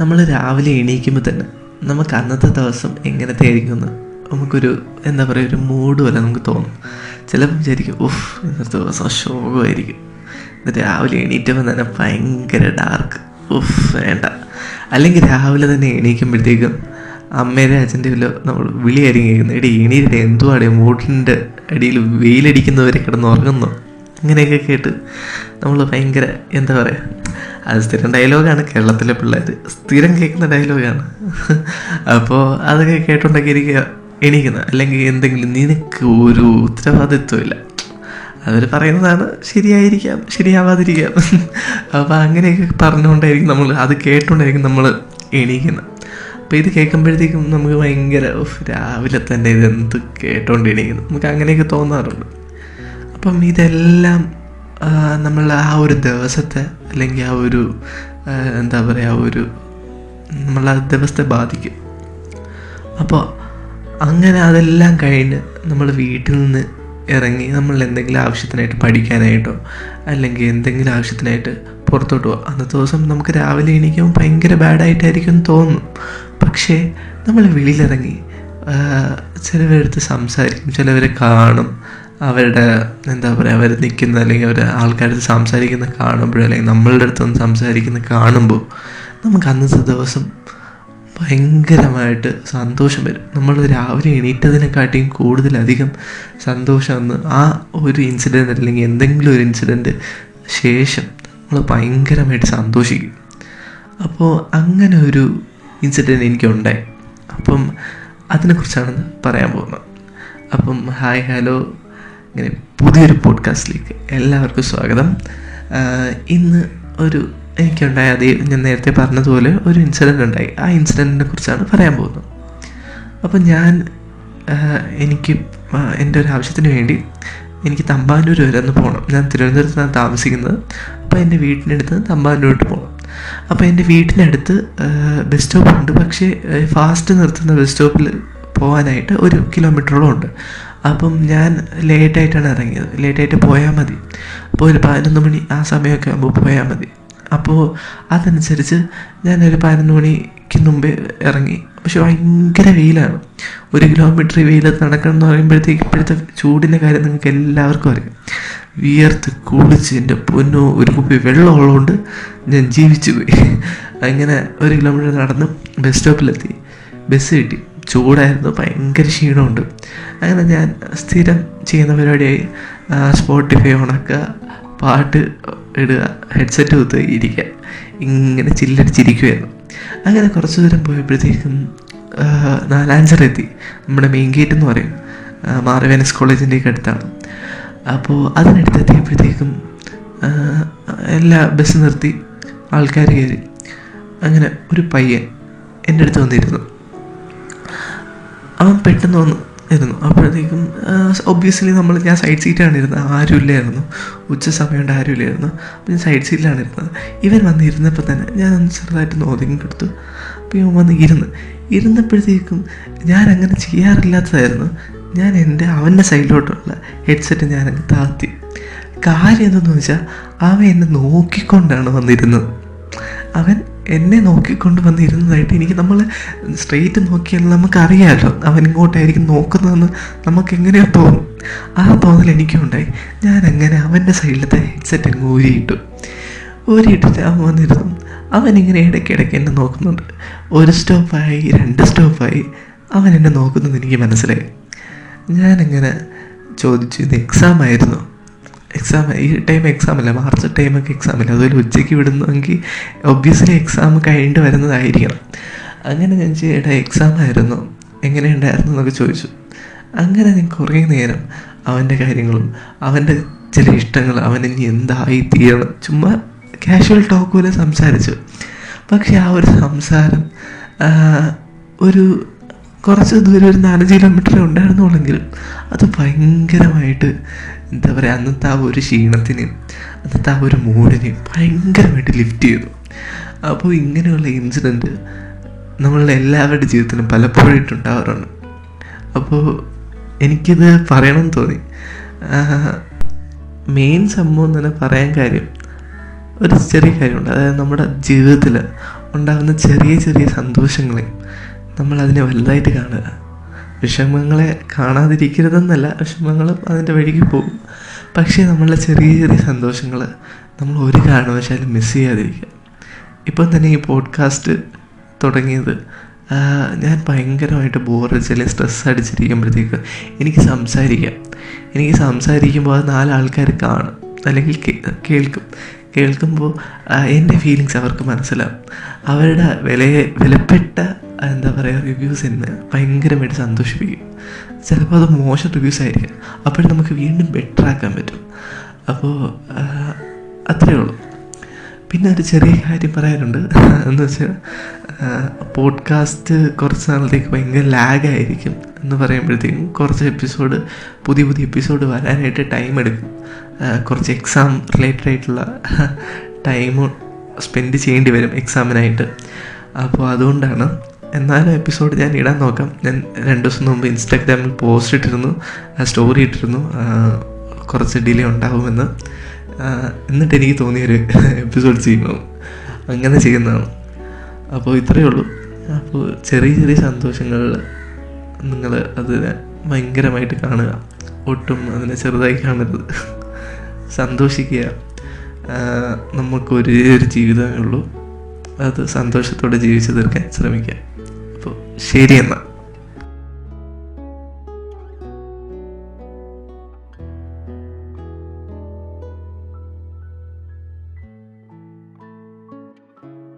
നമ്മൾ രാവിലെ എണീക്കുമ്പോൾ തന്നെ നമുക്ക് അന്നത്തെ ദിവസം എങ്ങനത്തെ ആയിരിക്കും നമുക്കൊരു എന്താ പറയുക ഒരു മൂഡ് പോലെ നമുക്ക് തോന്നും. ചിലപ്പോൾ വിചാരിക്കും ഉഫ് ഇന്നത്തെ ദിവസം ശോകമായിരിക്കും. എന്നിട്ട് രാവിലെ എണീറ്റപ്പോൾ തന്നെ ഭയങ്കര ഡാർക്ക് ഉഫ് വേണ്ട. അല്ലെങ്കിൽ രാവിലെ തന്നെ എണീക്കുമ്പോഴത്തേക്കും അമ്മേടെ അച്ഛന്റെ വല്ല നമ്മൾ വിളിയായിരിക്കും കേൾക്കുന്നത് എടി എണീറ്റ് എന്തുവാടെ മൂട്ടിന്റെ അടിയിൽ വെയിലടിക്കുന്നവരെ കിടന്ന് ഉറങ്ങുന്നു അങ്ങനെയൊക്കെ കേട്ട് നമ്മൾ ഭയങ്കര എന്താ പറയുക അത് സ്ഥിരം ഡയലോഗാണ് കേരളത്തിലെ പിള്ളേർ സ്ഥിരം കേൾക്കുന്ന ഡയലോഗാണ് അപ്പോൾ അതൊക്കെ കേട്ടുണ്ടെങ്കിൽ എനിക്ക് എണീക്കുന്നത്. അല്ലെങ്കിൽ എന്തെങ്കിലും നിനക്ക് ഒരു ഉത്തരവാദിത്വമില്ല. അവർ പറയുന്നതാണ്. ശരിയായിരിക്കാം. ശരിയാവാതിരിക്കാം. അപ്പോൾ അങ്ങനെയൊക്കെ പറഞ്ഞുകൊണ്ടായിരിക്കും നമ്മൾ അത് കേട്ടുകൊണ്ടായിരിക്കും നമ്മൾ എണീക്കുന്നത്. അപ്പോൾ ഇത് കേൾക്കുമ്പോഴത്തേക്കും നമുക്ക് ഭയങ്കര രാവിലെ തന്നെ ഇതെന്ത് കേട്ടോണ്ട് എണീക്കുന്നു. നമുക്ക് അങ്ങനെയൊക്കെ തോന്നാറുണ്ട്. അപ്പം ഇതെല്ലാം നമ്മൾ ആ ഒരു ദിവസത്തെ അല്ലെങ്കിൽ ആ ഒരു എന്താ പറയുക ഒരു നമ്മൾ ആ ദിവസത്തെ ബാധിക്കും. അപ്പോൾ അങ്ങനെ അതെല്ലാം കഴിഞ്ഞ് നമ്മൾ വീട്ടിൽ നിന്ന് ഇറങ്ങി നമ്മൾ എന്തെങ്കിലും ആവശ്യത്തിനായിട്ട് പഠിക്കാനായിട്ടോ അല്ലെങ്കിൽ എന്തെങ്കിലും ആവശ്യത്തിനായിട്ട് പുറത്തോട്ട് പോകാം അന്നത്തെ ദിവസം നമുക്ക് രാവിലെ എണീക്കുമ്പോൾ ഭയങ്കര ബാഡായിട്ടായിരിക്കും തോന്നും. പക്ഷേ നമ്മൾ വെളിയിലിറങ്ങി ചിലവരടുത്ത് സംസാരിക്കും ചിലവരെ കാണും. അവരുടെ എന്താ പറയുക അവർ നിൽക്കുന്ന അല്ലെങ്കിൽ അവർ ആൾക്കാരുടെ സംസാരിക്കുന്ന കാണുമ്പോൾ അല്ലെങ്കിൽ നമ്മളുടെ അടുത്ത് നിന്ന് സംസാരിക്കുന്ന കാണുമ്പോൾ നമുക്ക് അന്നത്തെ ദിവസം ഭയങ്കരമായിട്ട് സന്തോഷം വരും. നമ്മൾ രാവിലെ എണീറ്റതിനെക്കാട്ടിയും കൂടുതലധികം സന്തോഷം അന്ന് ആ ഒരു ഇൻസിഡന്റ് അല്ലെങ്കിൽ എന്തെങ്കിലും ഒരു ഇൻസിഡന്റ് ശേഷം നമ്മൾ ഭയങ്കരമായിട്ട് സന്തോഷിക്കും. അപ്പോൾ അങ്ങനെ ഒരു ഇൻസിഡന്റ് എനിക്കുണ്ടായി. അപ്പം അതിനെക്കുറിച്ചാണ് പറയാൻ പോകുന്നത്. അപ്പം ഹായ് ഹലോ ഇങ്ങനെ പുതിയൊരു പോഡ്കാസ്റ്റിലേക്ക് എല്ലാവർക്കും സ്വാഗതം. ഇന്ന് ഒരു എനിക്കുണ്ടായ അതേ ഞാൻ നേരത്തെ പറഞ്ഞതുപോലെ ഒരു ഇൻസിഡന്റ് ഉണ്ടായി. ആ ഇൻസിഡന്റിനെ കുറിച്ചാണ് പറയാൻ പോകുന്നത്. അപ്പോൾ ഞാൻ എനിക്ക് എന്റെ ഒരു ആവശ്യത്തിന് വേണ്ടി എനിക്ക് തമ്പാനൂർ വരെ ഒന്ന് പോകണം ഞാൻ തിരുവനന്തപുരത്താണ് താമസിക്കുന്നത്. അപ്പോൾ എന്റെ വീട്ടിനടുത്ത് തമ്പാനൂരോട്ട് പോകണം അപ്പോൾ എന്റെ വീട്ടിനടുത്ത് ബസ് സ്റ്റോപ്പ് ഉണ്ട്. പക്ഷേ ഫാസ്റ്റ് നിർത്തുന്ന ബസ് സ്റ്റോപ്പിൽ പോകാനായിട്ട് ഒരു കിലോമീറ്ററോളം ഉണ്ട്. അപ്പം ഞാൻ ലേറ്റായിട്ടാണ് ഇറങ്ങിയത്. ലേറ്റായിട്ട് പോയാൽ മതി. അപ്പോൾ ഒരു പതിനൊന്ന് മണി ആ സമയമൊക്കെ ആകുമ്പോൾ പോയാൽ മതി. അപ്പോൾ അതനുസരിച്ച് ഞാനൊരു പതിനൊന്ന് മണിക്ക് മുമ്പേ ഇറങ്ങി. പക്ഷെ ഭയങ്കര വെയിലാണ്. ഒരു കിലോമീറ്റർ വെയിൽ നടക്കണം എന്ന് പറയുമ്പോഴത്തേക്ക് ഇപ്പോഴത്തെ ചൂടിന്റെ കാര്യം നിങ്ങൾക്ക് എല്ലാവർക്കും അറിയാം. വിയർത്ത് കുളിച്ച് എന്റെ പൊന്നോ ഒരു കുപ്പി വെള്ളം ഉള്ളതുകൊണ്ട് ഞാൻ ജീവിച്ചു പോയി അങ്ങനെ ഒരു കിലോമീറ്റർ നടന്ന് ബസ് സ്റ്റോപ്പിലെത്തി ബസ് കിട്ടി. ചൂടായിരുന്നു ഭയങ്കര ക്ഷീണമുണ്ട്. അങ്ങനെ ഞാൻ സ്ഥിരം ചെയ്യുന്ന പരിപാടിയായി സ്പോട്ടിഫൈ ഉണക്കുക പാട്ട് ഇടുക ഹെഡ്സെറ്റ് കുത്ത് ഇരിക്കുക ഇങ്ങനെ ചില്ലടിച്ചിരിക്കുമായിരുന്നു അങ്ങനെ കുറച്ച് ദൂരം പോയപ്പോഴത്തേക്കും നാലാഞ്ചർ എത്തി നമ്മുടെ മെയിൻ ഗേറ്റ് എന്ന് പറയും ആ, കോളേജിന്റെ ഒക്കെ അടുത്താണ്. അപ്പോൾ അതിനടുത്തെത്തിയപ്പോഴത്തേക്കും എല്ലാ ബസ് നിർത്തി ആൾക്കാർ കയറി. അങ്ങനെ ഒരു പയ്യൻ എന്റെ അടുത്ത് വന്നിരുന്നു. അവൻ പെട്ടെന്ന് വന്നു ഇരുന്നു അപ്പോഴത്തേക്കും ഒബ്വിയസ്ലി നമ്മൾ ഞാൻ സൈഡ് സീറ്റാണ് ഇരുന്നത്. ആരും ഇല്ലായിരുന്നു ഉച്ച സമയമുണ്ട് ആരും ഇല്ലായിരുന്നു അപ്പോൾ ഞാൻ സൈഡ് സീറ്റിലാണ് ഇരുന്നത്. ഇവൻ വന്ന് ഇരുന്നപ്പോൾ തന്നെ ഞാൻ ഒന്ന് ചെറുതായിട്ട് നോദിങ്ങി കൊടുത്തു അപ്പോൾ ഇവൻ വന്ന് ഇരുന്ന് ഇരുന്നപ്പോഴത്തേക്കും ഞാൻ അങ്ങനെ ചെയ്യാറില്ലാത്തതായിരുന്നു. ഞാൻ എന്റെ അവന്റെ സൈഡിലോട്ടുള്ള ഹെഡ്സെറ്റ് ഞാൻ അങ്ങ് താത്തി കാര്യം എന്തെന്ന് വെച്ചാൽ അവൻ എന്നെ നോക്കിക്കൊണ്ടാണ് വന്നിരുന്നത്. അവൻ എന്നെ നോക്കിക്കൊണ്ട് വന്നിരുന്നതായിട്ട് എനിക്ക് നമ്മൾ സ്ട്രെയിറ്റ് നോക്കിയാൽ നമുക്കറിയാമല്ലോ അവൻ ഇങ്ങോട്ടായിരിക്കും നോക്കുന്നതെന്ന് നമുക്ക് എങ്ങനെയാണ് തോന്നും. ആ തോന്നൽ എനിക്കുണ്ടായി. ഞാൻ അങ്ങനെ അവന്റെ സൈഡിലത്തെ ഹെഡ്സെറ്റ് അങ്ങ് ഊരിയിട്ടു. ഊരിയിട്ടിട്ട് അവൻ വന്നിരുന്നു. അവൻ ഇങ്ങനെ ഇടയ്ക്കിടയ്ക്ക് എന്നെ നോക്കുന്നുണ്ട്. ഒരു സ്റ്റോപ്പായി രണ്ട് സ്റ്റോപ്പായി. അവൻ എന്നെ നോക്കുന്നത് എനിക്ക് മനസ്സിലായി. ഞാനിങ്ങനെ ചോദിച്ചു ഇത് എക്സാം ആയിരുന്നു. എക്സാം ഈ ടൈം എക്സാം അല്ല മാർച്ച് ടൈമൊക്കെ എക്സാം ഇല്ല അതുപോലെ ഉച്ചയ്ക്ക് വിടുന്നെങ്കിൽ ഒബ്വിയസ്ലി എക്സാം കഴിഞ്ഞിട്ട് വരുന്നതായിരിക്കണം. അങ്ങനെ ഞാൻ ചേട്ടാ എക്സാം ആയിരുന്നു. എങ്ങനെയുണ്ടായിരുന്നു എന്നൊക്കെ ചോദിച്ചു. അങ്ങനെ ഞാൻ കുറേ നേരം അവന്റെ കാര്യങ്ങളും അവന്റെ ചില ഇഷ്ടങ്ങൾ അവൻ ഇനി എന്തായി തീരണം ചുമ്മാ കാഷ്വൽ ടോക്ക് പോലെ സംസാരിച്ചു. പക്ഷെ ആ ഒരു സംസാരം ഒരു കുറച്ച് ദൂരം ഒരു നാല് കിലോമീറ്റർ ഉണ്ടായിരുന്നുള്ളെങ്കിലും അത് ഭയങ്കരമായിട്ട് എന്താ പറയുക അന്നത്തെ ആ ഒരു ക്ഷീണത്തിന് അന്നത്തെ ആ ഒരു മൂഡിന് ഭയങ്കരമായിട്ട് ലിഫ്റ്റ് ചെയ്തു. അപ്പോൾ ഇങ്ങനെയുള്ള ഇൻസിഡന്റ് നമ്മളുടെ എല്ലാവരുടെ ജീവിതത്തിലും പലപ്പോഴായിട്ട് ഉണ്ടാവാറുണ്ട് അപ്പോൾ എനിക്കിത് പറയണമെന്ന് തോന്നി. മെയിൻ സംഭവം തന്നെ പറയാൻ കാര്യം ഒരു ചെറിയ കാര്യമുണ്ട്. അതായത് നമ്മുടെ ജീവിതത്തിൽ ഉണ്ടാകുന്ന ചെറിയ ചെറിയ സന്തോഷങ്ങളെ നമ്മൾ അതിനെ വലുതായിട്ട് കാണുക. വിഷമങ്ങളെ കാണാതിരിക്കരുതെന്നല്ല വിഷമങ്ങൾ അതിന്റെ വഴിക്ക് പോകും. പക്ഷേ നമ്മളുടെ ചെറിയ ചെറിയ സന്തോഷങ്ങൾ നമ്മൾ ഒരു കാരണവശാലും മിസ് ചെയ്യാതിരിക്കുക. ഇപ്പം തന്നെ ഈ പോഡ്കാസ്റ്റ് തുടങ്ങിയത് ഞാൻ ഭയങ്കരമായിട്ട് ബോറടിച്ച് അല്ലെങ്കിൽ സ്ട്രെസ് അടിച്ചിരിക്കുമ്പോഴത്തേക്ക് എനിക്ക് സംസാരിക്കാം. എനിക്ക് സംസാരിക്കുമ്പോൾ അത് നാലാൾക്കാർ കാണും അല്ലെങ്കിൽ കേൾക്കും. കേൾക്കുമ്പോൾ എന്റെ ഫീലിങ്സ് അവർക്ക് മനസ്സിലാവും. അവരുടെ വിലയെ വിലപ്പെട്ട എന്താ പറയുക റിവ്യൂസ് എന്നെ ഭയങ്കരമായിട്ട് സന്തോഷിപ്പിക്കും. ചിലപ്പോൾ അത് മോശം റിവ്യൂസ് ആയിരിക്കും. അപ്പോൾ നമുക്ക് വീണ്ടും ബെറ്റർ ആക്കാൻ പറ്റും. അപ്പോൾ അത്രയേ ഉള്ളൂ. പിന്നെ ഒരു ചെറിയ കാര്യം പറയാനുണ്ട്. എന്ന് വെച്ചാൽ പോഡ്കാസ്റ്റ് കുറച്ച് നാളത്തേക്ക് ഭയങ്കര ലാഗായിരിക്കും എന്ന് പറയുമ്പോഴത്തേക്കും കുറച്ച് എപ്പിസോഡ് പുതിയ പുതിയ എപ്പിസോഡ് വരാനായിട്ട് ടൈം എടുക്കും. കുറച്ച് എക്സാം റിലേറ്റഡ് ആയിട്ടുള്ള ടൈം സ്പെൻഡ് ചെയ്യേണ്ടി വരും എക്സാമിനായിട്ട് അപ്പോൾ അതുകൊണ്ടാണ് എന്നാലും എപ്പിസോഡ് ഞാൻ ഇടാൻ നോക്കാം. ഞാൻ രണ്ട് ദിവസം മുമ്പ് ഇൻസ്റ്റാഗ്രാമിൽ പോസ്റ്റ് ഇട്ടിരുന്നു. സ്റ്റോറി ഇട്ടിരുന്നു. കുറച്ച് ഡിലേ ഉണ്ടാകുമെന്ന് എന്നിട്ട് എനിക്ക് തോന്നിയൊരു എപ്പിസോഡ് ചെയ്യുന്നു. അങ്ങനെ ചെയ്യുന്നതാണ്. അപ്പോൾ ഇത്രയേ ഉള്ളൂ. അപ്പോൾ ചെറിയ ചെറിയ സന്തോഷങ്ങളിൽ നിങ്ങൾ അത് ഭയങ്കരമായിട്ട് കാണുക. ഒട്ടും അതിനെ ചെറുതായി കാണരുത്. സന്തോഷിക്കുക. നമുക്കൊരു നമുക്ക് ഒരേ ജീവിതമേ ഉള്ളൂ. അത് സന്തോഷത്തോടെ ജീവിച്ചു തീർക്കാൻ ശ്രമിക്കുക. ശരി